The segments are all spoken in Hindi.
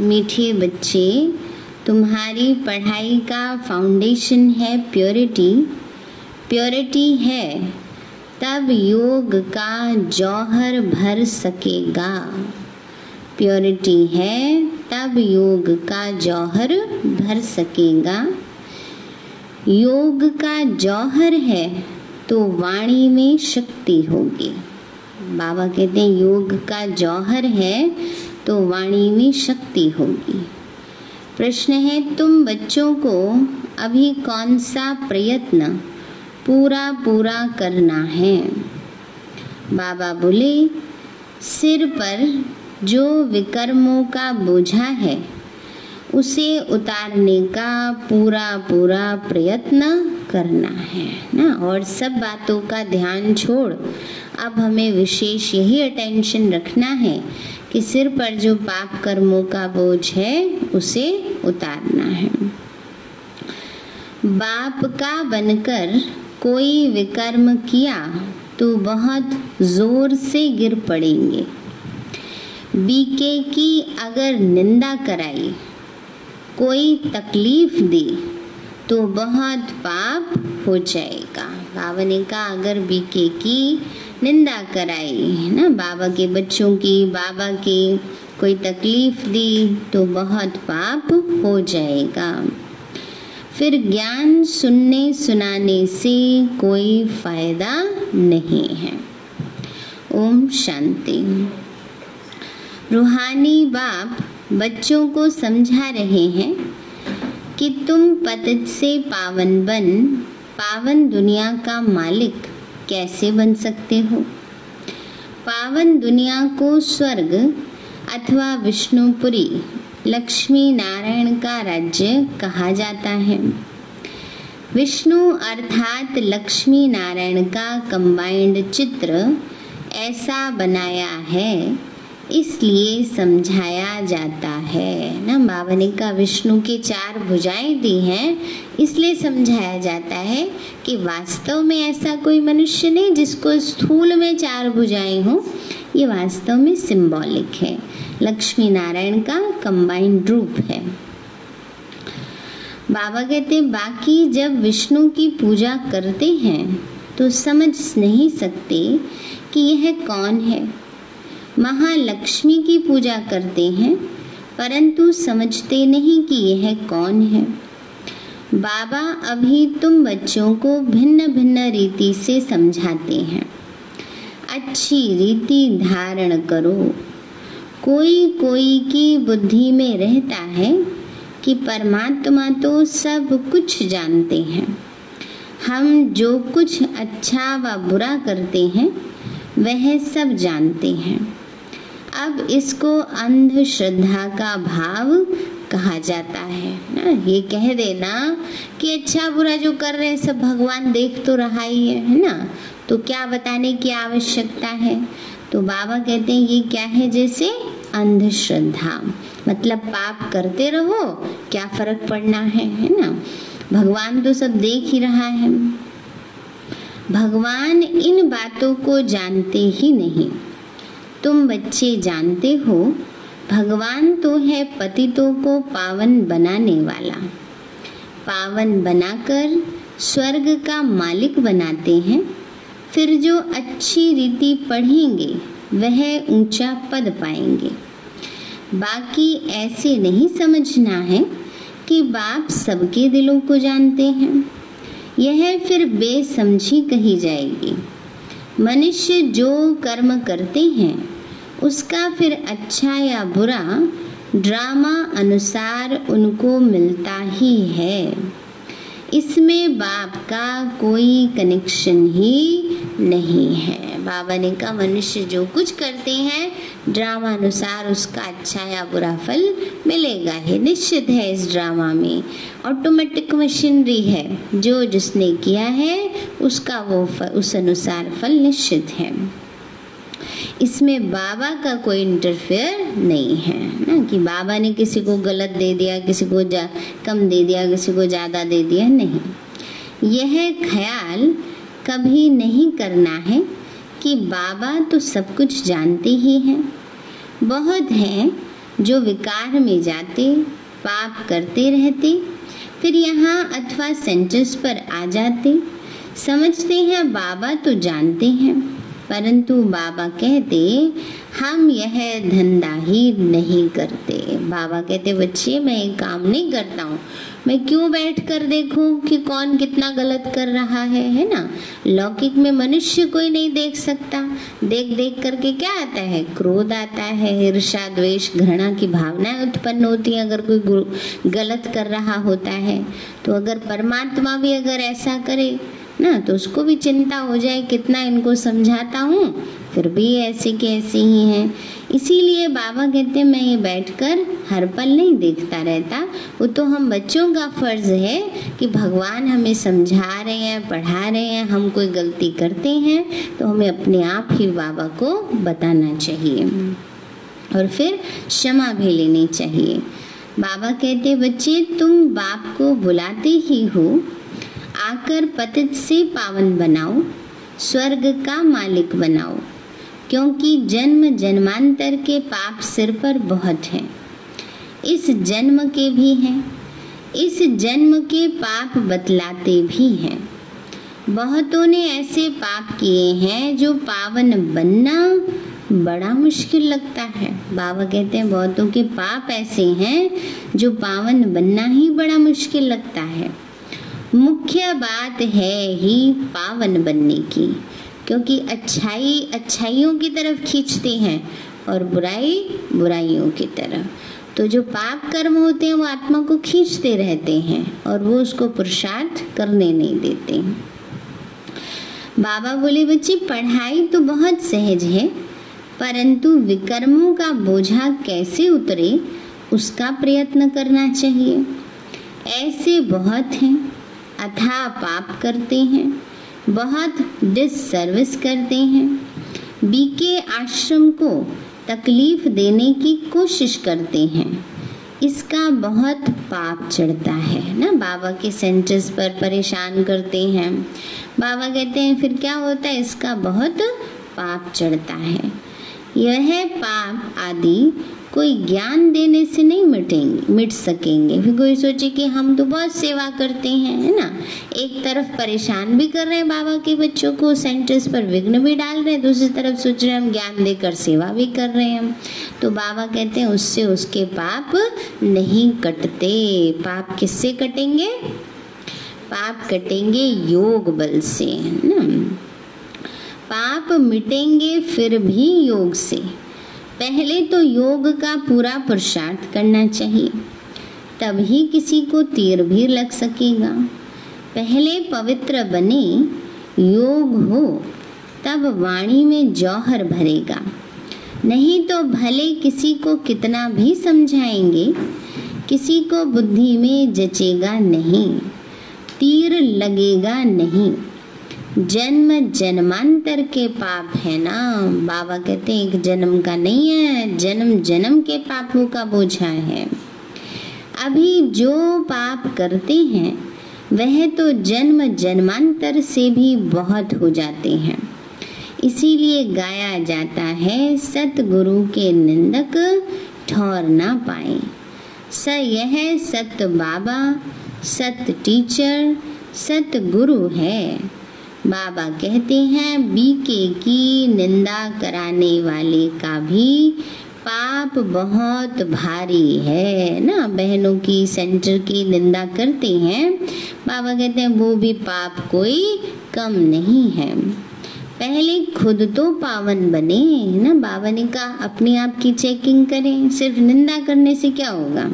मीठे बच्चे, तुम्हारी पढ़ाई का फाउंडेशन है प्योरिटी प्योरिटी है, तब योग का जौहर भर सकेगा। प्योरिटी है, तब योग का जौहर भर सकेगा। योग का जौहर है तो वाणी में शक्ति होगी। बाबा कहते हैं, योग का जौहर है तो वाणी में शक्ति होगी। प्रश्न है, तुम बच्चों को अभी कौन सा प्रयत्न पूरा पूरा करना है? बाबा बोले, सिर पर जो विकर्मों का बोझा है, उसे उतारने का पूरा पूरा प्रयत्न करना है, ना? और सब बातों का ध्यान छोड़, अब हमें विशेष यही अटेंशन रखना है कि सिर पर जो पाप कर्मों का बोझ है, उसे उतारना है। बाप का बनकर कोई विकर्म किया तो बहुत ज़ोर से गिर पड़ेंगे। बीके की अगर निंदा कराई, कोई तकलीफ़ दी तो बहुत पाप हो जाएगा। बाबा ने कहा, अगर बीके की निंदा कराई, है ना? बाबा के बच्चों की, बाबा की कोई तकलीफ़ दी तो बहुत पाप हो जाएगा। फिर ज्ञान सुनने, सुनाने से कोई फ़ायदा नहीं है। ओम शांति। रूहानी बाप बच्चों को समझा रहे हैं कि तुम पतित से पावन बन, पावन दुनिया का मालिक कैसे बन सकते हो? पावन दुनिया को स्वर्ग अथवा विष्णुपुरी, लक्ष्मी नारायण का राज्य कहा जाता है। विष्णु अर्थात लक्ष्मी नारायण का कंबाइंड चित्र ऐसा बनाया है इसलिए समझाया जाता है। ना कहा विष्णु के चार भुजाएँ दी हैं, इसलिए समझाया जाता है कि वास्तव में ऐसा कोई मनुष्य नहीं जिसको स्थूल में चार भुजाएँ हो। ये वास्तव में सिंबॉलिक है। लक्ष्मी नारायण का कंबाइंड रूप है। बाबा कहते बाकी जब विष्णु की पूजा करते हैं तो समझ नहीं सकते कि यह कौन है। महालक्ष्मी की पूजा करते हैं, परंतु समझते नहीं कि यह कौन है। बाबा अभी तुम बच्चों को भिन्न भिन्न रीति से समझाते हैं। अच्छी रीति धारण करो। कोई कोई की बुद्धि में रहता है कि परमात्मा तो सब कुछ जानते हैं। हम जो कुछ अच्छा व बुरा करते हैं, वह सब जानते हैं। अब इसको अंधश्रद्धा का भाव कहा जाता है, ना? ये कह देना कि अच्छा बुरा जो कर रहे हैं, सब भगवान देख तो रहा ही है है ना? तो क्या बताने की आवश्यकता है? तो बाबा कहते हैं, ये क्या है? जैसे अंधश्रद्धा। मतलब पाप करते रहो, क्या फ़र्क पड़ना है है ना? भगवान तो सब देख ही रहा है। भगवान इन बातों को जानते ही नहीं। तुम बच्चे जानते हो, भगवान तो है पतितों को पावन बनाने वाला। पावन बनाकर स्वर्ग का मालिक बनाते हैं। फिर जो अच्छी रीति पढ़ेंगे, वह ऊँचा पद पाएँगे। बाकी ऐसे नहीं समझना है कि बाप सबके दिलों को जानते हैं। यह फिर बेसमझी कही जाएगी। मनुष्य जो कर्म करते हैं उसका फिर अच्छा या बुरा ड्रामा अनुसार उनको मिलता ही है। इसमें बाप का कोई कनेक्शन ही नहीं है। बाबा ने कहा मनुष्य जो कुछ करते हैं ड्रामा अनुसार उसका अच्छा या बुरा फल मिलेगा ही निश्चित है इस ड्रामा में। ऑटोमेटिक मशीनरी है। जो जिसने किया है उसका वो फल, उस अनुसार फल निश्चित है। इसमें बाबा का कोई इंटरफेयर नहीं है, ना? कि बाबा ने किसी को गलत दे दिया, किसी को कम दे दिया, किसी को ज़्यादा दे दिया, नहीं। यह ख्याल कभी नहीं करना है कि बाबा तो सब कुछ जानते ही हैं। बहुत हैं जो विकार में जाते, पाप करते रहते, फिर यहाँ अथवा सेंटर्स पर आ जाते। समझते हैं, बाबा तो जानते हैं। परंतु बाबा कहते, हम यह धंधा ही नहीं करते। बाबा कहते, बच्चे, मैं ये काम नहीं करता हूँ। मैं क्यों बैठ कर देखूँ कि कौन कितना गलत कर रहा है है ना? लौकिक में मनुष्य कोई नहीं देख सकता। देख देख करके क्या आता है? क्रोध आता है ईर्षा द्वेष, घृणा की भावनाएँ उत्पन्न होती है, अगर कोई गलत कर रहा होता है। तो अगर परमात्मा भी अगर ऐसा करे ना तो उसको भी चिंता हो जाए कितना इनको समझाता हूँ, फिर भी ऐसे के ऐसे ही हैं। इसीलिए बाबा कहते मैं ये बैठकर हर पल नहीं देखता रहता। वो तो हम बच्चों का फ़र्ज़ है कि भगवान हमें समझा रहे हैं, पढ़ा रहे हैं, हम कोई गलती करते हैं तो हमें अपने आप ही बाबा को बताना चाहिए। और फिर क्षमा भी लेनी चाहिए। बाबा कहते बच्चे, तुम बाप को बुलाते ही हो आकर पतित से पावन बनाओ, स्वर्ग का मालिक बनाओ, क्योंकि जन्म जन्मांतर के पाप सिर पर बहुत हैं। इस जन्म के भी हैं, इस जन्म के पाप बतलाते भी हैं। बहुतों ने ऐसे पाप किए हैं जो पावन बनना बड़ा मुश्किल लगता है। बाबा कहते हैं, बहुतों के पाप ऐसे हैं जो पावन बनना ही बड़ा मुश्किल लगता है। मुख्य बात है ही पावन बनने की, क्योंकि अच्छाई, अच्छाइयों की तरफ़ खींचते हैं और बुराई, बुराइयों की तरफ़। तो जो पाप कर्म होते हैं, वो आत्मा को खींचते रहते हैं और वो उसको पुरुषार्थ करने नहीं देते। बाबा बोले, बच्चे, पढ़ाई तो बहुत सहज है, परंतु विकर्मों का बोझा कैसे उतरे, उसका प्रयत्न करना चाहिए। ऐसे बहुत हैं। अथा पाप करते हैं, बहुत डिसर्विस करते हैं। बीके आश्रम को तकलीफ़ देने की कोशिश करते हैं। इसका बहुत पाप चढ़ता है, ना? बाबा के सेंटर्स पर परेशान करते हैं। बाबा कहते हैं, फिर क्या होता है? इसका बहुत पाप चढ़ता है। यह पाप आदि कोई ज्ञान देने से नहीं मिटेंगे, मिट सकेंगे। फिर कोई सोचे कि हम तो बहुत सेवा करते हैं, है ना? एक तरफ़ परेशान भी कर रहे हैं बाबा के बच्चों को सेंटर्स पर विघ्न भी डाल रहे हैं। दूसरी तरफ़ सोच रहे हैं हम ज्ञान देकर सेवा भी कर रहे हैं हम। तो बाबा कहते हैं, उससे उसके पाप नहीं कटते। पाप किससे कटेंगे? पाप कटेंगे योग बल से, है ना? पाप मिटेंगे फिर भी योग से। पहले तो योग का पूरा पुरुषार्थ करना चाहिए। तभी किसी को तीर भी लग सकेगा। पहले पवित्र बने, योग हो, तब वाणी में जौहर भरेगा। नहीं तो भले किसी को कितना भी समझाएँगे, किसी को बुद्धि में जचेगा नहीं, तीर लगेगा नहीं। जन्म जन्मांतर के पाप है ना? बाबा कहते एक जन्म का नहीं है, जन्म जन्म के पापों का बोझा है। अभी जो पाप करते हैं, वह तो जन्म जन्मांतर से भी बहुत हो जाते हैं। इसीलिए गाया जाता है, सतगुरु के निंदक ठौर ना पाए। स यह सत बाबा, सत टीचर सत गुरु है। बाबा कहते हैं, बीके की निंदा कराने वाले का भी पाप बहुत भारी है, ना? बहनों की सेंटर की निंदा करते हैं। बाबा कहते हैं, वो भी पाप कोई कम नहीं है। पहले खुद तो पावन बने, ना? बाबा ने कहा, अपने आप की चेकिंग करें, सिर्फ़ निंदा करने से क्या होगा?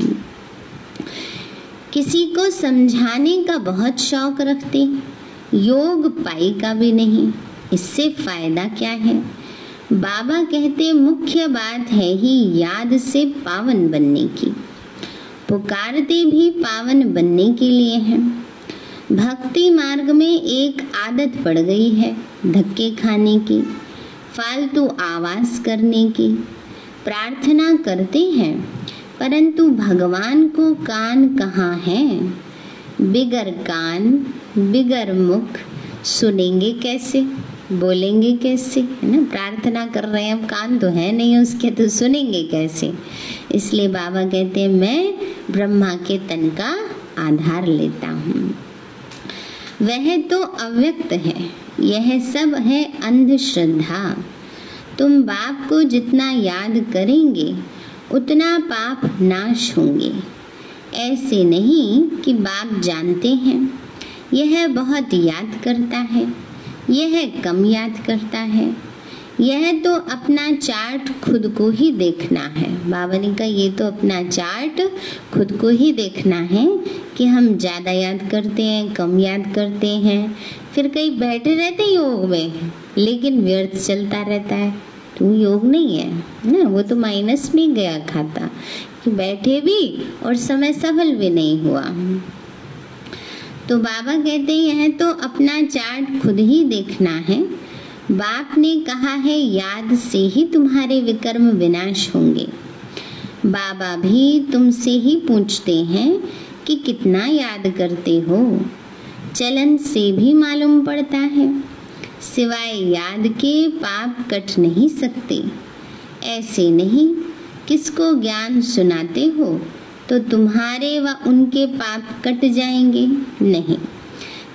किसी को समझाने का बहुत शौक रखते योग पाई का भी नहीं, इससे फ़ायदा क्या है? बाबा कहते, मुख्य बात है ही याद से पावन बनने की। पुकारते भी पावन बनने के लिए हैं। भक्ति मार्ग में एक आदत पड़ गई है धक्के खाने की, फालतू आवाज़ करने की। प्रार्थना करते हैं, परंतु भगवान को कान कहाँ है? बिगर कान बिगर मुख सुनेंगे कैसे? बोलेंगे कैसे? है ना? प्रार्थना कर रहे हैं। अब कान तो है नहीं उसके तो सुनेंगे कैसे? इसलिए बाबा कहते हैं, मैं ब्रह्मा के तन का आधार लेता हूँ। वह तो अव्यक्त है। यह सब है अंधश्रद्धा। तुम बाप को जितना याद करेंगे, उतना पाप नाश होंगे। ऐसे नहीं कि बाप जानते हैं। यह बहुत याद करता है, यह कम याद करता है। यह तो अपना चार्ट खुद को ही देखना है। बाबा ने कहा ये तो अपना चार्ट खुद को ही देखना है कि हम ज़्यादा याद करते हैं, कम याद करते हैं। फिर कहीं बैठे रहते योग में, लेकिन व्यर्थ चलता रहता है। तो योग नहीं है, ना? वो तो माइनस में गया खाता कि बैठे भी और समय सफल भी नहीं हुआ। तो बाबा कहते हैं तो अपना चार्ट खुद ही देखना है। बाप ने कहा है, याद से ही तुम्हारे विकर्म विनाश होंगे। बाबा भी तुमसे ही पूछते हैं कि कितना याद करते हो। चलन से भी मालूम पड़ता है। सिवाय याद के पाप कट नहीं सकते। ऐसे नहीं, किसको ज्ञान सुनाते हो? तो तुम्हारे व उनके पाप कट जाएँगे? नहीं।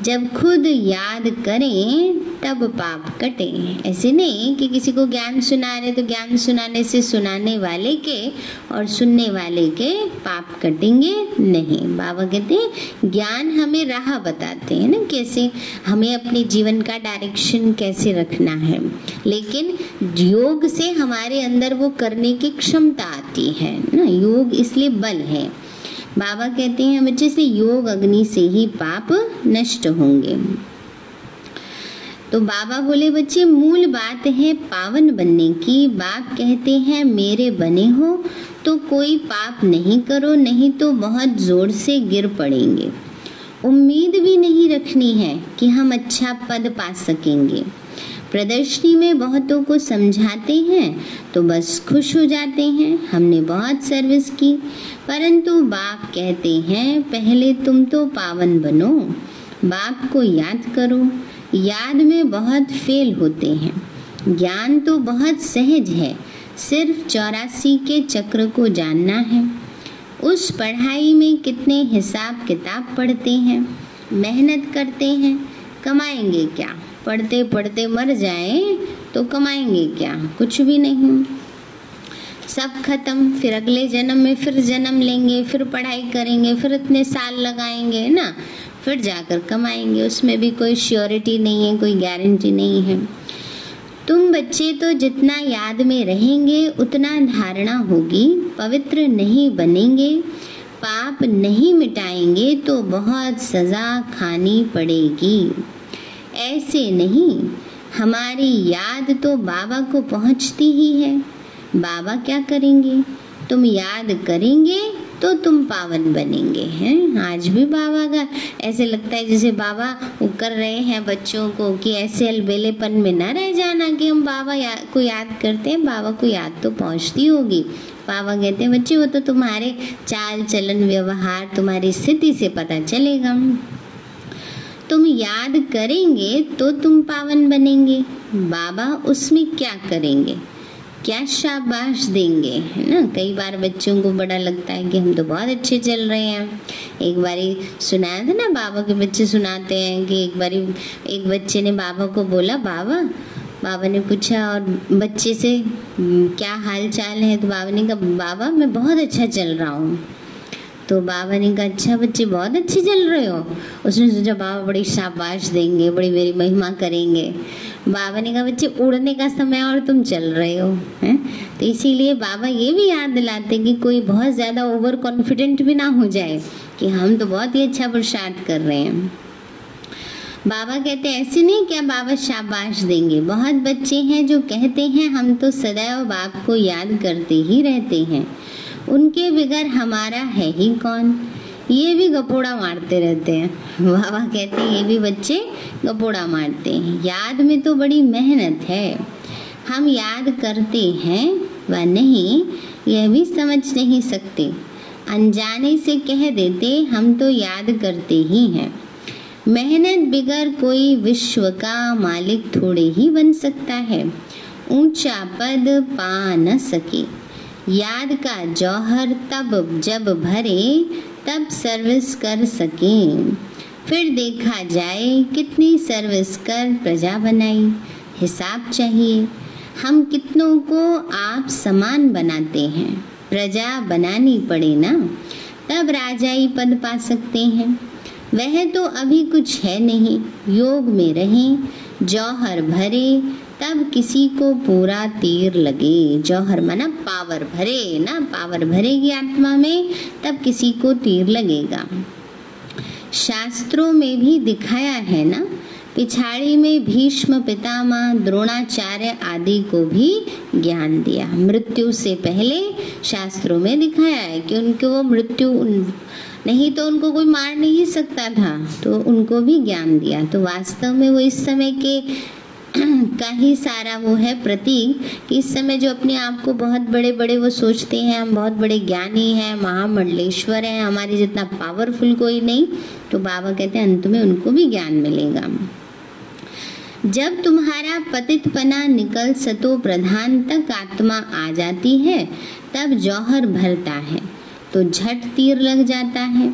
जब खुद याद करें, तब पाप कटे। ऐसे नहीं कि किसी को ज्ञान सुना रहे तो ज्ञान सुनाने से सुनाने वाले के और सुनने वाले के पाप कटेंगे नहीं। बाबा कहते हैं, ज्ञान हमें राह बताते हैं ना, कैसे हमें अपने जीवन का डायरेक्शन कैसे रखना है। लेकिन योग से हमारे अंदर वो करने की क्षमता आती है ना, योग इसलिए बल है। बाबा कहते हैं बच्चे से योग अग्नि से ही पाप नष्ट होंगे. तो बाबा बोले, बच्चे, मूल बात है पावन बनने की। बाप कहते हैं, मेरे बने हो तो कोई पाप नहीं करो, नहीं तो बहुत ज़ोर से गिर पड़ेंगे। उम्मीद भी नहीं रखनी है कि हम अच्छा पद पा सकेंगे। प्रदर्शनी में बहुतों को समझाते हैं तो बस खुश हो जाते हैं। हमने बहुत सर्विस की। परंतु बाप कहते हैं, पहले तुम तो पावन बनो, बाप को याद करो। याद में बहुत फेल होते हैं। ज्ञान तो बहुत सहज है, सिर्फ़ चौरासी के चक्र को जानना है। उस पढ़ाई में कितने हिसाब किताब पढ़ते हैं, मेहनत करते हैं, कमाएँगे क्या? पढ़ते पढ़ते मर जाए तो कमाएँगे क्या? कुछ भी नहीं। सब खत्म, फिर अगले जन्म में फिर जन्म लेंगे, फिर पढ़ाई करेंगे, फिर इतने साल लगाएँगे ना? फिर जाकर कमाएँगे, उसमें भी कोई श्योरिटी नहीं है, कोई गारंटी नहीं है। तुम बच्चे तो जितना याद में रहेंगे, उतना धारणा होगी। पवित्र नहीं बनेंगे, पाप नहीं मिटाएँगे तो बहुत सजा खानी पड़ेगी। ऐसे नहीं। हमारी याद तो बाबा को पहुँचती ही है। बाबा क्या करेंगे? तुम याद करेंगे तो तुम पावन बनेंगे हैं? आज भी बाबा का ऐसे लगता है जैसे बाबा वो कर रहे हैं बच्चों को कि ऐसे अलबेलेपन में न रह जाना कि हम बाबा या, को याद करते हैं। बाबा को याद तो पहुँचती होगी। बाबा कहते हैं बच्चे वो तो तुम्हारे चाल चलन व्यवहार तुम्हारी स्थिति से पता चलेगा। तुम याद करेंगे तो तुम पावन बनेंगे। बाबा उसमें क्या करेंगे? क्या शाबाश देंगे, है ना? कई बार बच्चों को बड़ा लगता है कि हम तो बहुत अच्छे चल रहे हैं। एक बारी सुनाया था ना, बाबा के बच्चे सुनाते हैं कि एक बारी एक बच्चे ने बाबा को बोला, बाबा बाबा ने पूछा, और बच्चे से क्या हाल चाल है? तो बाबा ने कहा, बाबा, मैं बहुत अच्छा चल रहा हूँ। तो बाबा ने कहा अच्छा बच्चे, बहुत अच्छे चल रहे हो। उसने सोचा, बाबा बड़ी शाबाश देंगे, बड़ी मेरी महिमा करेंगे। बाबा ने कहा, बच्चे, उड़ने का समय और तुम चल रहे हो, हैं? तो इसीलिए बाबा ये भी याद दिलाते कि कोई बहुत ज़्यादा ओवर कॉन्फिडेंट भी ना हो जाए कि हम तो बहुत ही अच्छा प्रसाद कर रहे हैं। बाबा कहते, ऐसे नहीं क्या बाबा शाबाश देंगे? बहुत बच्चे हैं जो कहते हैं, हम तो सदैव बाप को याद करते ही रहते हैं। उनके बिगर हमारा है ही कौन? ये भी गपोड़ा मारते रहते हैं। बाबा कहते हैं, ये भी बच्चे गपोड़ा मारते हैं। याद में तो बड़ी मेहनत है। हम याद करते हैं व नहीं, यह भी समझ नहीं सकते। अनजाने से कह देते, हम तो याद करते ही हैं। मेहनत बिगर कोई विश्व का मालिक थोड़े ही बन सकता है। ऊँचा पद पा न सके। याद का जौहर तब जब भरे, तब सर्विस कर सके। फिर देखा जाए कितनी सर्विस कर प्रजा बनाई। हिसाब चाहिए, हम कितनों को आप समान बनाते हैं। प्रजा बनानी पड़े ना, तब राजाई पद पा सकते हैं। वह तो अभी कुछ है नहीं, योग में रहें, जौहर भरे तब किसी को पूरा तीर लगे। जौहर माना पावर भरे, ना पावर भरेगी आत्मा में, तब किसी को तीर लगेगा। शास्त्रों में भी दिखाया है ना, पिछाड़ी में भीष्म, पितामह, द्रोणाचार्य आदि को भी ज्ञान दिया। मृत्यु से पहले शास्त्रों में दिखाया है कि उनको वो मृत्यु नहीं तो उनको कोई मार नहीं सकता था तो उनको भी ज्ञान दिया। तो वास्तव में वो इस समय के का ही सारा वो है प्रतीक। कि इस समय जो अपने आप को बहुत बड़े बड़े वो सोचते हैं, हम बहुत बड़े ज्ञानी हैं, महामंडलेश्वर हैं, हमारे जितना पावरफुल कोई नहीं तो बाबा कहते हैं, अंत में उनको भी ज्ञान मिलेगा। जब तुम्हारा पतितपना निकल सतो प्रधान तक आत्मा आ जाती है, तब जौहर भरता है तो झट तीर लग जाता है।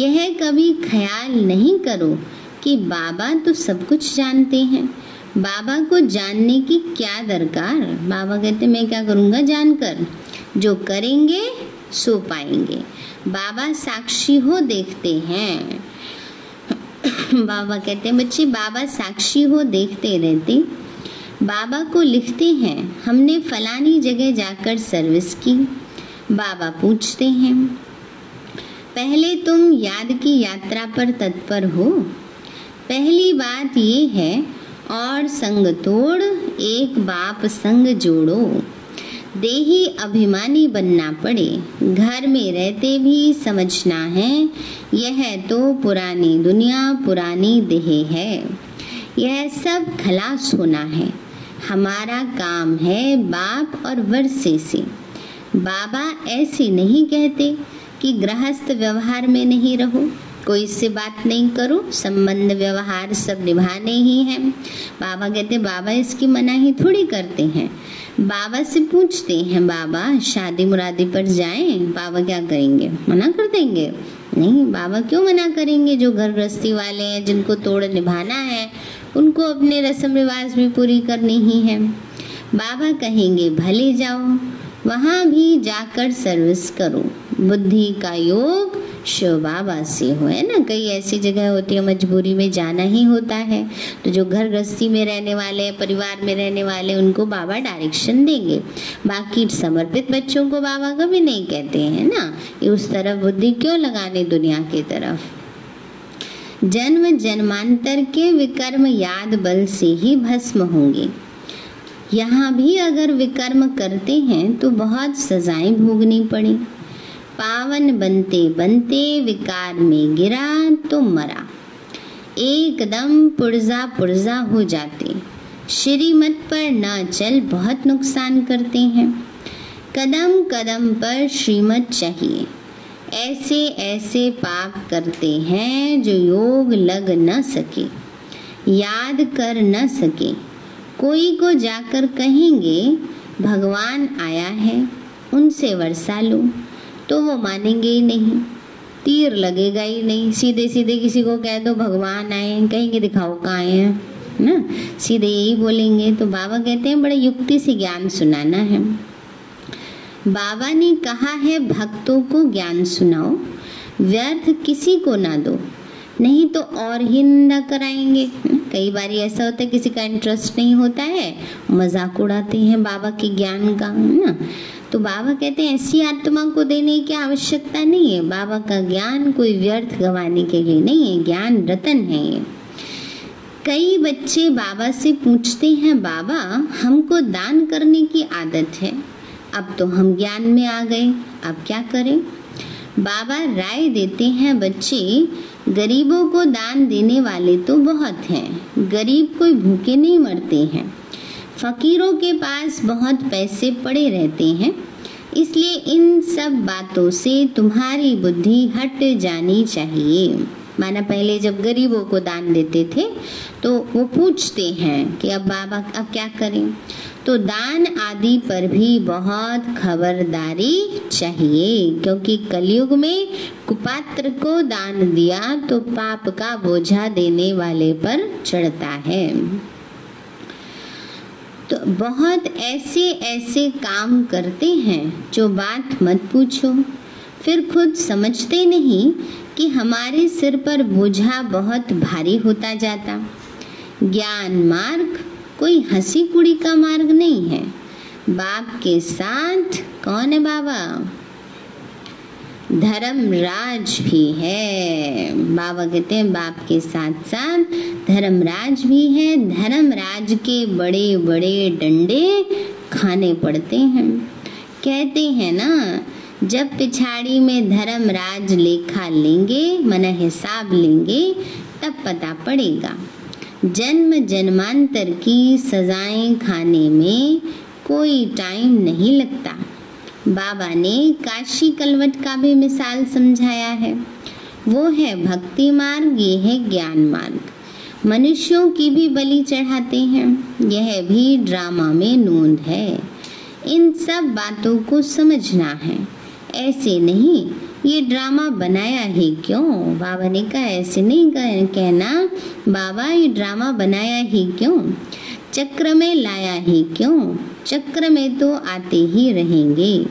यह कभी ख्याल नहीं करो कि बाबा तो सब कुछ जानते हैं। बाबा को जानने की क्या दरकार? बाबा कहते, मैं क्या करूँगा जानकर? जो करेंगे, सो पाएँगे। बाबा साक्षी हो देखते हैं। बाबा कहते हैं, बच्चे, बाबा साक्षी हो देखते रहते। बाबा को लिखते हैं, हमने फलानी जगह जाकर सर्विस की। बाबा पूछते हैं, पहले तुम याद की यात्रा पर तत्पर हो? पहली बात ये है और संग तोड़, एक बाप संग जोड़ो। देही अभिमानी बनना पड़े। घर में रहते भी समझना है, यह तो पुरानी दुनिया, पुरानी देह है। यह सब खलास होना है। हमारा काम है बाप और वर्षे से। बाबा ऐसे नहीं कहते कि गृहस्थ व्यवहार में नहीं रहो। कोई से बात नहीं करो, संबंध, व्यवहार सब निभाने ही हैं। बाबा कहते बाबा इसकी मनाही थोड़ी करते हैं। बाबा से पूछते हैं, बाबा, शादी मुरादी पर जाएँ? बाबा क्या करेंगे? मना कर देंगे? नहीं, बाबा क्यों मना करेंगे? जो घर गृहस्थी वाले हैं, जिनको तोड़ निभाना है, उनको अपने रस्म रिवाज भी पूरी करनी ही है। बाबा कहेंगे, भले जाओ, वहाँ भी जाकर सर्विस करो। बुद्धि का योग बाबा हो, है ना? कई ऐसी जगह होती है, मजबूरी में जाना ही होता है। तो जो घर गृहस्थी में रहने वाले, परिवार में रहने वाले, उनको बाबा डायरेक्शन देंगे। बाकी समर्पित बच्चों को बाबा कभी नहीं कहते, हैं ना? उस तरफ़ बुद्धि क्यों लगाने दुनिया की तरफ़? जन्म जन्मांतर के विकर्म याद बल से ही भस्म होंगे। यहाँ भी अगर विकर्म करते हैं तो बहुत सजाएँ भोगनी पड़ी। पावन बनते बनते विकार में गिरा तो मरा। एकदम पुर्जा पुर्जा हो जाते। श्रीमत पर न चल बहुत नुकसान करते हैं। कदम कदम पर श्रीमत चाहिए। ऐसे ऐसे पाप करते हैं जो योग लग न सके। याद कर न सके। कोई को जाकर कहेंगे, भगवान आया है, उनसे वर्षा लो। तो वो मानेंगे ही नहीं। तीर लगेगा ही नहीं। सीधे सीधे किसी को कह दो, भगवान आए कहेंगे, दिखाओ कहाँ आए हैं? ना? सीधे यही बोलेंगे। तो बाबा कहते हैं, बड़े युक्ति से ज्ञान सुनाना है। बाबा ने कहा है, भक्तों को ज्ञान सुनाओ, व्यर्थ किसी को ना दो। नहीं तो और ही निंदा कराएँगे। कई बार ऐसा होता है, किसी का इंटरेस्ट नहीं होता है, मज़ाक उड़ाते हैं बाबा के ज्ञान का ना? तो बाबा कहते हैं, ऐसी आत्मा को देने की आवश्यकता नहीं है। बाबा का ज्ञान कोई व्यर्थ गवाने के लिए नहीं है, ज्ञान रतन है ये। कई बच्चे बाबा से पूछते हैं, बाबा, हमको दान करने की आदत है। अब तो हम ज्ञान में आ गए, अब क्या करें? बाबा राय देते हैं बच्चे गरीबों को दान देने वाले तो बहुत हैं। गरीब कोई भूखे नहीं मरते हैं। फकीरों के पास बहुत पैसे पड़े रहते हैं। इसलिए इन सब बातों से तुम्हारी बुद्धि हट जानी चाहिए। माना पहले जब गरीबों को दान देते थे तो वो पूछते हैं कि अब बाबा, अब क्या करें? तो दान आदि पर भी बहुत खबरदारी चाहिए, क्योंकि कलयुग में कुपात्र को दान दिया तो पाप का बोझा देने वाले पर चढ़ता है। तो बहुत ऐसे ऐसे काम करते हैं, जो बात मत पूछो। फिर खुद समझते नहीं कि हमारे सिर पर बोझा बहुत भारी होता जाता। ज्ञान मार्ग कोई हँसी कुड़ी का मार्ग नहीं है। बाप के साथ कौन है बाबा? धर्मराज भी है। बाबा कहते हैं, बाप के साथ साथ धर्मराज भी है। धर्मराज के बड़े बड़े डंडे खाने पड़ते हैं। कहते हैं ना, जब पिछाड़ी में धर्मराज लेखा लेंगे, मन हिसाब लेंगे, तब पता पड़ेगा। जन्म जन्मांतर की सजाएँ खाने में कोई टाइम नहीं लगता। बाबा ने काशी कलवट का भी मिसाल समझाया है। वो है भक्ति मार्ग, ये है ज्ञान मार्ग। मनुष्यों की भी बलि चढ़ाते हैं। यह भी ड्रामा में नोंद है। इन सब बातों को समझना है। ऐसे नहीं ये ड्रामा बनाया ही क्यों? बाबा ने कहा, ऐसे नहीं कहना, बाबा, ये ड्रामा बनाया ही क्यों? चक्र में लाया ही क्यों? चक्र में तो आते ही रहेंगे।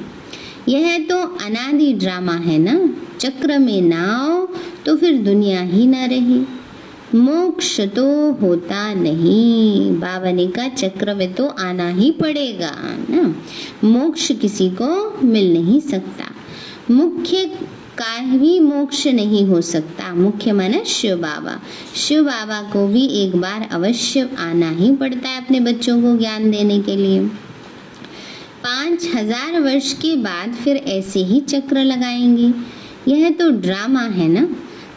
यह तो अनादि ड्रामा है ना? चक्र में ना आओ तो फिर दुनिया ही ना रही। मोक्ष तो होता नहीं। बाबा ने कहा, चक्र में तो आना ही पड़ेगा, ना? मोक्ष किसी को मिल नहीं सकता। मुख्य का भी मोक्ष नहीं हो सकता। मुख्य माना शिव बाबा। शिव बाबा को भी एक बार अवश्य आना ही पड़ता है अपने बच्चों को ज्ञान देने के लिए। पाँच हज़ार वर्ष के बाद फिर ऐसे ही चक्र लगाएँगे। यह तो ड्रामा है ना?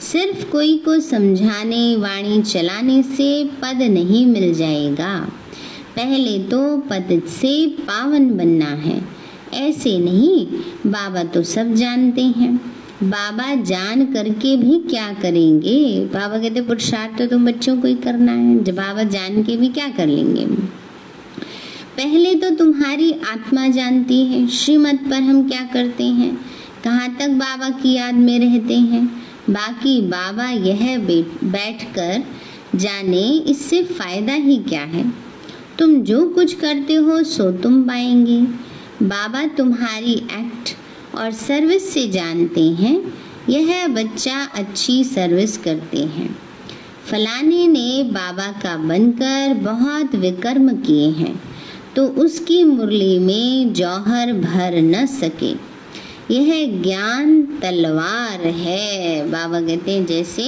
सिर्फ़ कोई को समझाने, वाणी चलाने से पद नहीं मिल जाएगा। पहले तो पद से पावन बनना है। ऐसे नहीं, बाबा तो सब जानते हैं। बाबा जान करके भी क्या करेंगे? बाबा कहते, पुरुषार्थ तो तुम बच्चों को ही करना है। जब बाबा जान के भी क्या कर लेंगे? पहले तो तुम्हारी आत्मा जानती है श्रीमत पर हम क्या करते हैं? कहाँ तक बाबा की याद में रहते हैं? बाकी बाबा यह बैठ कर जाने इससे फ़ायदा ही क्या है? तुम जो कुछ करते हो, सो तुम पाएँगे। बाबा तुम्हारी एक्ट और सर्विस से जानते हैं। यह बच्चा अच्छी सर्विस करते हैं। फलाने ने बाबा का बनकर बहुत विकर्म किए हैं तो उसकी मुरली में जौहर भर न सके। यह ज्ञान तलवार है, बाबा कहते हैं, जैसे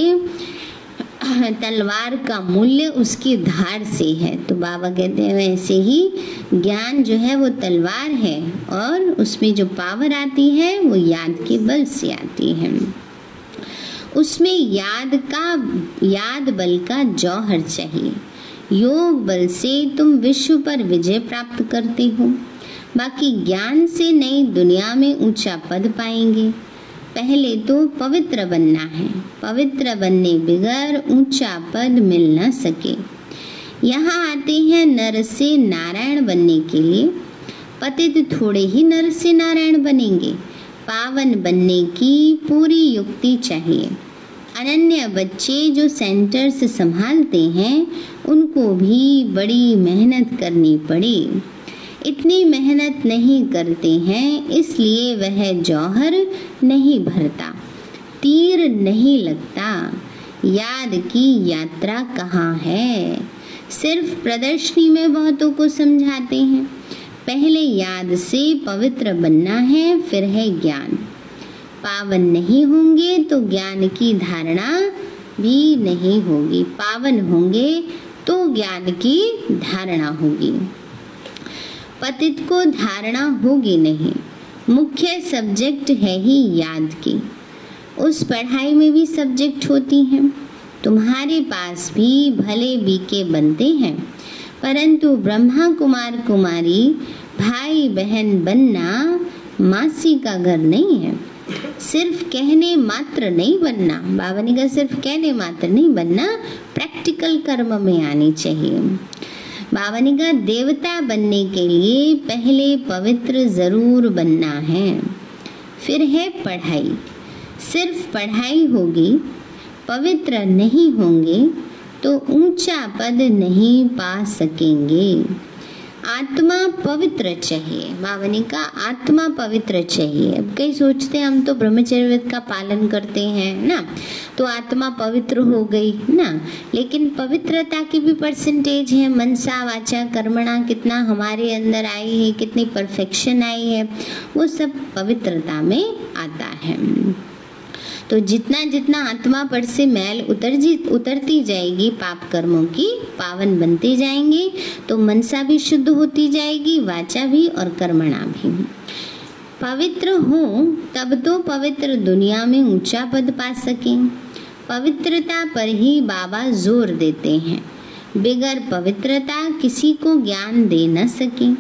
तलवार का मूल्य उसकी धार से है। तो बाबा कहते हैं, वैसे ही ज्ञान जो है वो तलवार है और उसमें जो पावर आती है, वो याद के बल से आती है। उसमें याद का, याद बल का जौहर चाहिए। योग बल से तुम विश्व पर विजय प्राप्त करते हो। बाकी ज्ञान से नई दुनिया में ऊँचा पद पाएँगे। पहले तो पवित्र बनना है। पवित्र बनने बगैर ऊँचा पद मिल न सके। यहाँ आते हैं नर से नारायण बनने के लिए। पतित थोड़े ही नर से नारायण बनेंगे। पावन बनने की पूरी युक्ति चाहिए। अनन्य बच्चे जो सेंटर्स संभालते हैं, उनको भी बड़ी मेहनत करनी पड़ी। इतनी मेहनत नहीं करते हैं, इसलिए वह जौहर नहीं भरता, तीर नहीं लगता। याद की यात्रा कहाँ है? सिर्फ़ प्रदर्शनी में बहुतों को समझाते हैं। पहले याद से पवित्र बनना है, फिर है ज्ञान। पावन नहीं होंगे तो ज्ञान की धारणा भी नहीं होगी। पावन होंगे तो ज्ञान की धारणा होगी। पतित को धारणा होगी नहीं। मुख्य सब्जेक्ट है ही याद की। उस पढ़ाई में भी सब्जेक्ट होती हैं। तुम्हारे पास भी भले बीके बनते हैं, परंतु ब्रह्मा कुमार कुमारी, भाई बहन बनना मासी का घर नहीं है। सिर्फ़ कहने मात्र नहीं बनना बाबा ने कहा सिर्फ़ कहने मात्र नहीं बनना प्रैक्टिकल कर्म में आनी चाहिए। बाबा का देवता बनने के लिए पहले पवित्र ज़रूर बनना है। फिर है पढ़ाई। सिर्फ़ पढ़ाई होगी, पवित्र नहीं होंगे तो ऊँचा पद नहीं पा सकेंगे। आत्मा पवित्र चाहिए। मावनी का आत्मा पवित्र चाहिए। अब कई सोचते हैं, हम तो ब्रह्मचर्य का पालन करते हैं, ना? तो आत्मा पवित्र हो गई, ना? लेकिन पवित्रता की भी परसेंटेज है। मनसा, वाचा, कर्मणा कितना हमारे अंदर आई है, कितनी परफेक्शन आई है, वो सब पवित्रता में आता है। तो जितना जितना आत्मा पर से मैल उतर उतरती जाएगी, पाप कर्मों की पावन बनते जाएँगे तो मनसा भी शुद्ध होती जाएगी, वाचा भी और कर्मणा भी। पवित्र हो, तब तो पवित्र दुनिया में ऊँचा पद पा सके। पवित्रता पर ही बाबा ज़ोर देते हैं। बिगर पवित्रता किसी को ज्ञान दे न सके।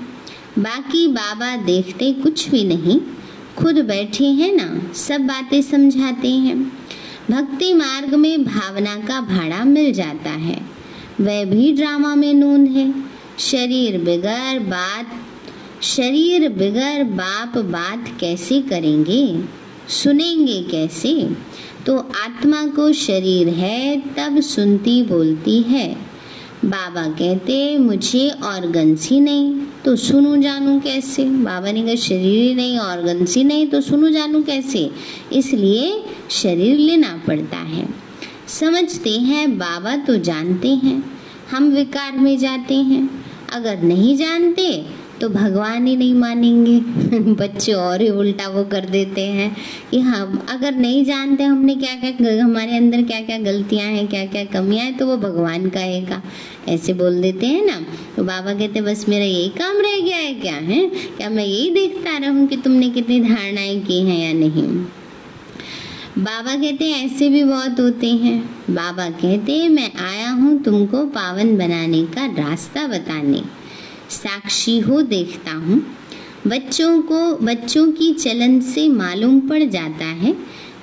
बाकी बाबा देखते कुछ भी नहीं खुद बैठे हैं ना, सब बातें समझाते हैं। भक्ति मार्ग में भावना का भाड़ा मिल जाता है। वह भी ड्रामा में नूंद है। शरीर बिगर बात, शरीर बिगर बाप बात कैसे करेंगे? सुनेंगे कैसे? तो आत्मा को शरीर है, तब सुनती बोलती है। बाबा कहते, मुझे ऑर्गन्स ही नहीं तो सुनू जानू कैसे? बाबा ने कहा, शरीर ही नहीं ऑर्गन्स ही नहीं तो सुनू जानू कैसे? इसलिए शरीर लेना पड़ता है। समझते हैं, बाबा तो जानते हैं, हम विकार में जाते हैं। अगर नहीं जानते तो भगवान ही नहीं मानेंगे। बच्चे और ही उल्टा वो कर देते हैं। कि हम अगर नहीं जानते हमने क्या क्या हमारे अंदर क्या क्या गलतियाँ हैं, क्या क्या कमियाँ हैं तो वो भगवान कहेगा। ऐसे बोल देते हैं ना। तो बाबा कहते, बस मेरा यही काम रह गया है क्या है? क्या मैं यही देखता रहूँ कि तुमने कितनी धारणाएँ की हैं या नहीं? बाबा कहते हैं ऐसे भी बहुत होते हैं। बाबा कहते हैं मैं आया हूँ तुमको पावन बनाने का रास्ता बताने। साक्षी हो देखता हूँ। बच्चों को, बच्चों की चलन से मालूम पड़ जाता है।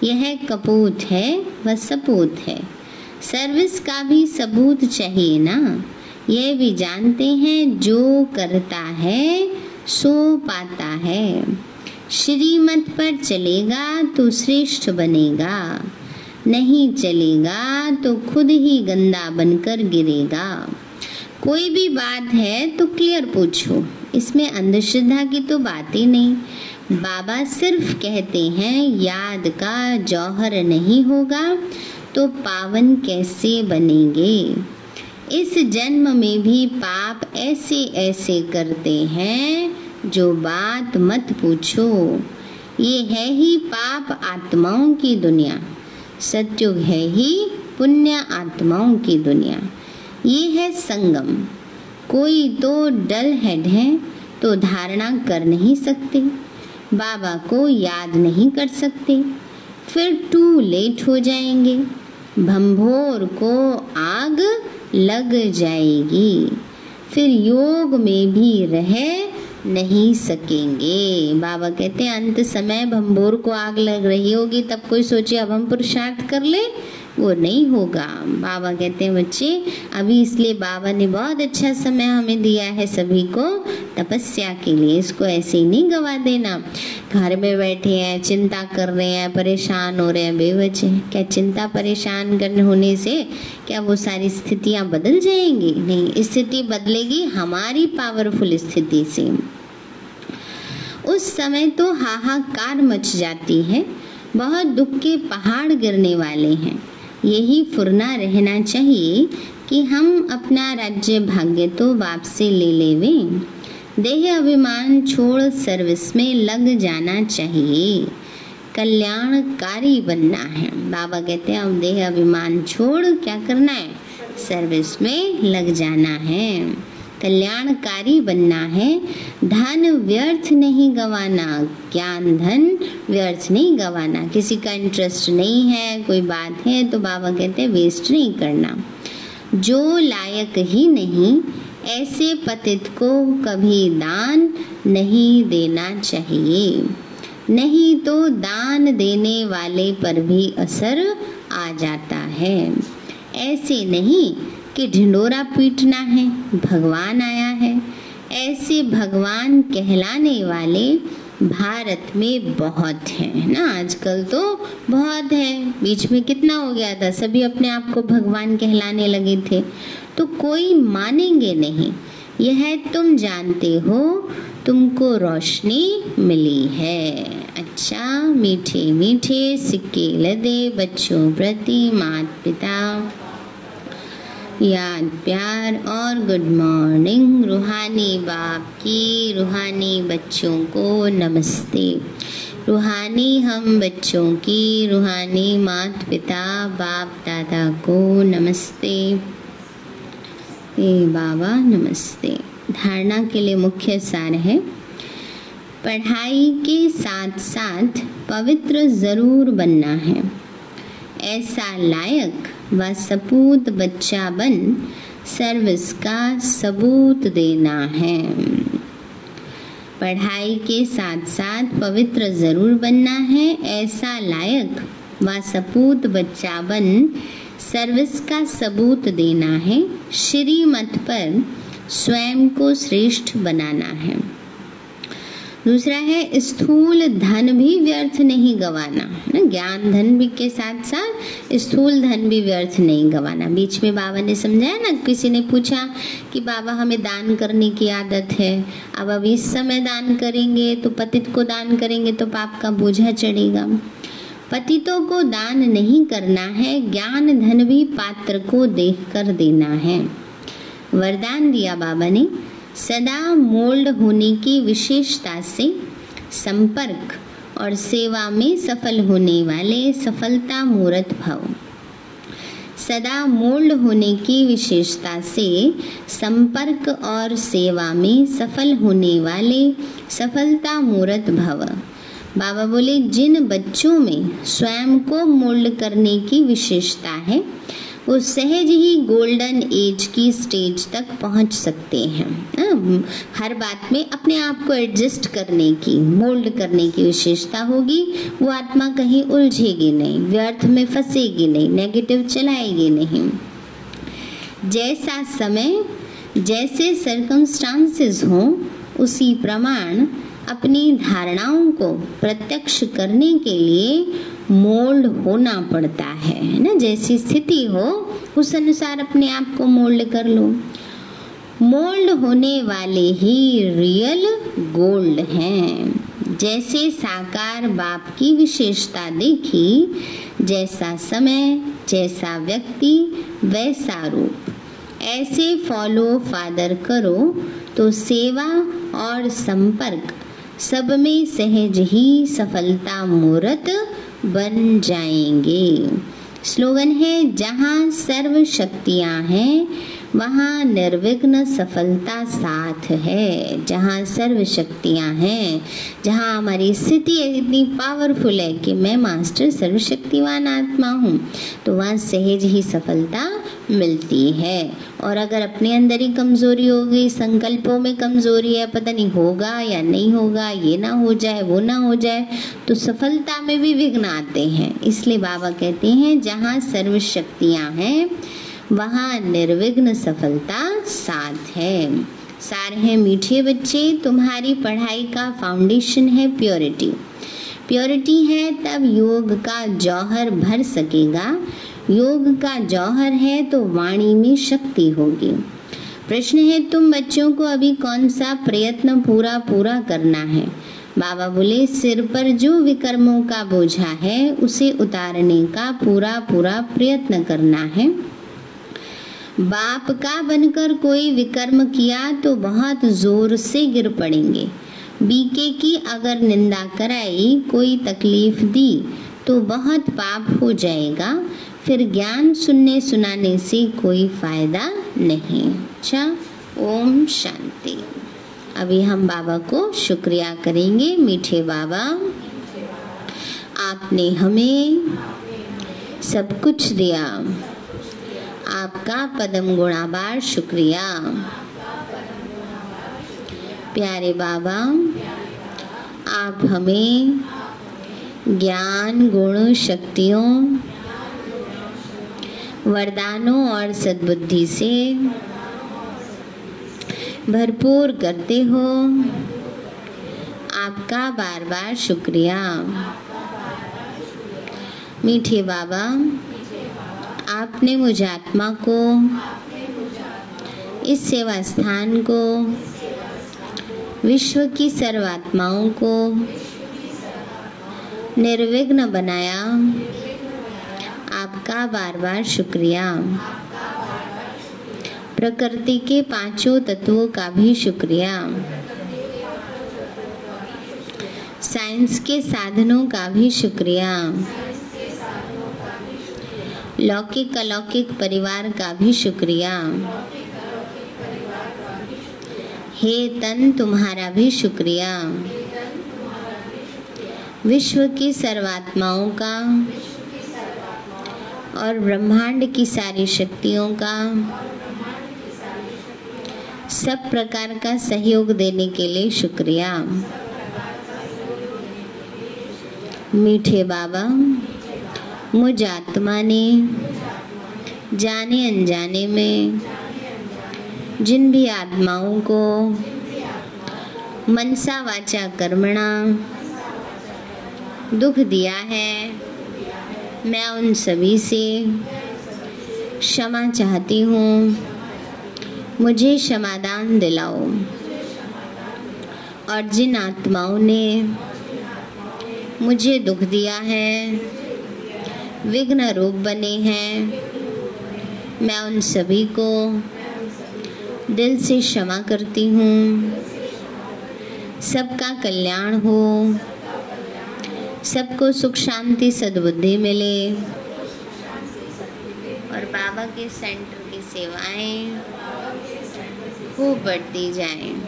यह कपूत है व सपूत है। सर्विस का भी सबूत चाहिए ना? यह भी जानते हैं, जो करता है, सो पाता है। श्रीमत पर चलेगा तो श्रेष्ठ बनेगा। नहीं चलेगा तो खुद ही गंदा बनकर गिरेगा। कोई भी बात है तो क्लियर पूछो। इसमें अंधश्रद्धा की तो बात ही नहीं। बाबा सिर्फ़ कहते हैं, याद का जौहर नहीं होगा तो पावन कैसे बनेंगे? इस जन्म में भी पाप ऐसे ऐसे करते हैं, जो बात मत पूछो। ये है ही पाप आत्माओं की दुनिया। सत्युग है ही पुण्य आत्माओं की दुनिया। ये है संगम। कोई तो डल हेड है तो धारणा कर नहीं सकते। बाबा को याद नहीं कर सकते। फिर टू लेट हो जाएँगे। भंभोर को आग लग जाएगी। फिर योग में भी रह नहीं सकेंगे। बाबा कहते हैं, अंत समय भंभोर को आग लग रही होगी, तब कोई सोचे, अब हम पुरुषार्थ कर ले। वो नहीं होगा। बाबा कहते हैं, बच्चे, अभी इसलिए बाबा ने बहुत अच्छा समय हमें दिया है सभी को तपस्या के लिए। इसको ऐसे ही नहीं गवा देना। घर में बैठे हैं, चिंता कर रहे हैं, परेशान हो रहे हैं, बेवजह। क्या चिंता परेशान करने होने से क्या वो सारी स्थितियाँ बदल जाएँगी? नहीं, स्थिति बदलेगी हमारी पावरफुल स्थिति से। उस समय तो हाहाकार मच जाती है। बहुत दुख के पहाड़ गिरने वाले हैं। यही फुरना रहना चाहिए कि हम अपना राज्य भाग्य तो वापसी ले लेवे। देह अभिमान छोड़ सर्विस में लग जाना चाहिए। कल्याणकारी बनना है। बाबा कहते हैं, अब देह अभिमान छोड़ क्या करना है? सर्विस में लग जाना है। कल्याणकारी बनना है। धन व्यर्थ नहीं गवाना, ज्ञान धन व्यर्थ नहीं गवाना। किसी का इंटरेस्ट नहीं है, कोई बात है तो बाबा कहते हैं वेस्ट नहीं करना। जो लायक ही नहीं, ऐसे पतित को कभी दान नहीं देना चाहिए। नहीं तो दान देने वाले पर भी असर आ जाता है। ऐसे नहीं कि ढिंडोरा पीटना है, भगवान आया है। ऐसे भगवान कहलाने वाले भारत में बहुत हैं ना? आजकल तो बहुत है। बीच में कितना हो गया था, सभी अपने आप को भगवान कहलाने लगे थे। तो कोई मानेंगे नहीं। यह तुम जानते हो, तुमको रोशनी मिली है। अच्छा मीठे मीठे सिक्के लदे बच्चों प्रति माता पिता याद प्यार और गुड मॉर्निंग रूहानी बाप की, रूहानी बच्चों को नमस्ते। रूहानी हम बच्चों की, रूहानी माता पिता बाप, दादा को नमस्ते। ए बाबा, नमस्ते। धारणा के लिए मुख्य सार है। पढ़ाई के साथ साथ पवित्र ज़रूर बनना है। ऐसा लायक व सपूत बच्चा बन, सर्विस का सबूत देना है। पढ़ाई के साथ साथ पवित्र ज़रूर बनना है, ऐसा लायक व सपूत बच्चा बन, सर्विस का सबूत देना है, श्रीमत पर स्वयं को श्रेष्ठ बनाना है। दूसरा है, स्थूल धन भी व्यर्थ नहीं गवाना। ना? ज्ञान धन भी के साथ साथ, स्थूल धन भी व्यर्थ नहीं गवाना। बीच में बाबा ने समझाया ना, किसी ने पूछा कि बाबा हमें दान करने की आदत है। अब अब इस समय दान करेंगे तो पतित को दान करेंगे तो पाप का बोझा चढ़ेगा। पतितों को दान नहीं करना है, ज्ञान धन भी पात्र को देख कर देना है। वरदान दिया बाबा ने सदा मोल्ड होने की विशेषता से संपर्क और सेवा में सफल होने वाले सफलता मूर्त भव। सदा मोल्ड होने की विशेषता से संपर्क और सेवा में सफल होने वाले सफलता मूर्त भव। बाबा बोले, जिन बच्चों में स्वयं को मोल्ड करने की विशेषता है वो सहज ही गोल्डन एज की स्टेज तक पहुँच सकते हैं। हर बात में अपने आप को एडजस्ट करने की, मोल्ड करने की विशेषता होगी। वो आत्मा कहीं उलझेगी नहीं, व्यर्थ में फंसेगी नहीं नेगेटिव चलाएगी नहीं। जैसा समय, जैसे सर्कमस्टांसेस हो, उसी प्रमाण अपनी धारणाओं को प्रत्यक्ष करने के लिए मोल्ड होना पड़ता है ना? जैसी स्थिति हो, उस अनुसार अपने आप को मोल्ड कर लो। मोल्ड होने वाले ही रियल गोल्ड हैं। जैसे साकार बाप की विशेषता देखी, जैसा समय, जैसा व्यक्ति, वैसा रूप। ऐसे फॉलो फादर करो तो सेवा और संपर्क सब में सहज ही सफलता मूर्त बन जाएँगे। स्लोगन है जहाँ सर्व शक्तियाँ हैं वहाँ निर्विघ्न सफलता साथ है। जहाँ सर्व शक्तियाँ हैं, जहाँ हमारी स्थिति इतनी पावरफुल है कि मैं मास्टर सर्वशक्तिवान आत्मा हूँ तो वहाँ सहज ही सफलता मिलती है। और अगर अपने अंदर ही कमज़ोरी होगी संकल्पों में कमज़ोरी है, पता नहीं होगा या नहीं होगा, ये ना हो जाए, वो ना हो जाए तो सफलता में भी विघ्न आते हैं। इसलिए बाबा कहते हैं, जहाँ सर्वशक्तियाँ हैं वहाँ निर्विघ्न सफलता साथ है। सार है मीठे बच्चे, तुम्हारी पढ़ाई का फाउंडेशन है प्योरिटी प्योरिटी है तब योग का जौहर भर सकेगा। योग का जौहर है तो वाणी में शक्ति होगी। प्रश्न है, तुम बच्चों को अभी कौन सा प्रयत्न पूरा पूरा करना है? बाबा बोले, सिर पर जो विकर्मों का बोझा है, उसे उतारने का पूरा पूरा प्रयत्न करना है। बाप का बनकर कोई विकर्म किया तो बहुत ज़ोर से गिर पड़ेंगे। बीके की अगर निंदा कराई, कोई तकलीफ़ दी तो बहुत पाप हो जाएगा। फिर ज्ञान सुनने सुनाने से कोई फ़ायदा नहीं। अच्छा ओम शांति। अभी हम बाबा को शुक्रिया करेंगे, मीठे बाबा। आपने हमें सब कुछ दिया। आपका पदम गुणाबार शुक्रिया। प्यारे बाबा, आप हमें ज्ञान, गुण, शक्तियों, वरदानों और सद्बुद्धि से भरपूर करते हो। आपका बार बार शुक्रिया। मीठे बाबा आपने मुझ आत्मा को, इस सेवा स्थान को, विश्व की सर्वात्माओं को निर्विघ्न बनाया। आपका बार बार शुक्रिया। प्रकृति के पाँचों तत्वों का भी शुक्रिया। साइंस के साधनों का भी शुक्रिया। लौकिक अलौकिक परिवार का भी शुक्रिया। हे तन, तुम्हारा भी शुक्रिया। विश्व की सर्वात्माओं का और ब्रह्मांड की सारी शक्तियों का सब प्रकार का सहयोग देने के लिए शुक्रिया। मीठे बाबा मुझ आत्मा ने, जाने अनजाने में, जिन भी आत्माओं को मनसा वाचा कर्मणा दुख दिया है, मैं उन सभी से क्षमा चाहती हूँ। मुझे क्षमादान दिलाओ। और जिन आत्माओं ने मुझे दुख दिया है विघ्न रूप बने हैं। मैं उन सभी को दिल से क्षमा करती हूँ। सबका कल्याण हो। सबको सुख शांति सद्बुद्धि मिले। और बाबा के सेंटर की सेवाएँ खूब बढ़ती जाएँ।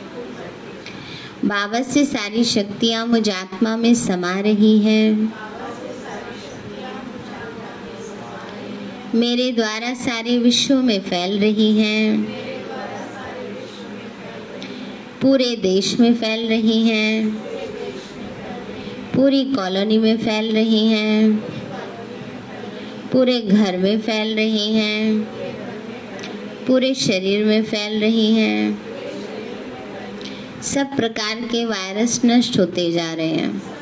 बाबा से सारी शक्तियाँ मुझ आत्मा में समा रही हैं। मेरे द्वारा सारे विश्व में फैल रही हैं। पूरे देश में फैल रही हैं। पूरी कॉलोनी में फैल रही हैं। पूरे घर में फैल रही हैं। पूरे शरीर में फैल रही हैं। सब प्रकार के वायरस नष्ट होते जा रहे हैं।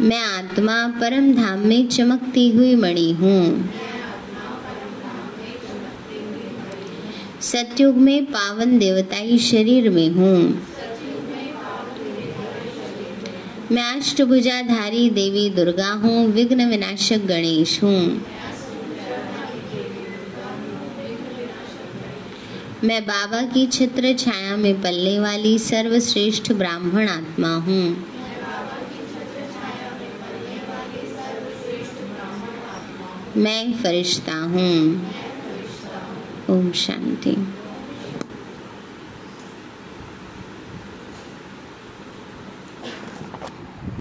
मैं आत्मा परम धाम में चमकती हुई मणि हूँ। सतयुग में पावन देवताई शरीर में हूँ। मैं अष्टभुजाधारी देवी दुर्गा हूँ, विघ्न विनाशक गणेश हूँ। मैं बाबा की छत्र छाया में पलने वाली सर्वश्रेष्ठ ब्राह्मण आत्मा हूँ। मैं फरिश्ता हूँ। ओम शांति।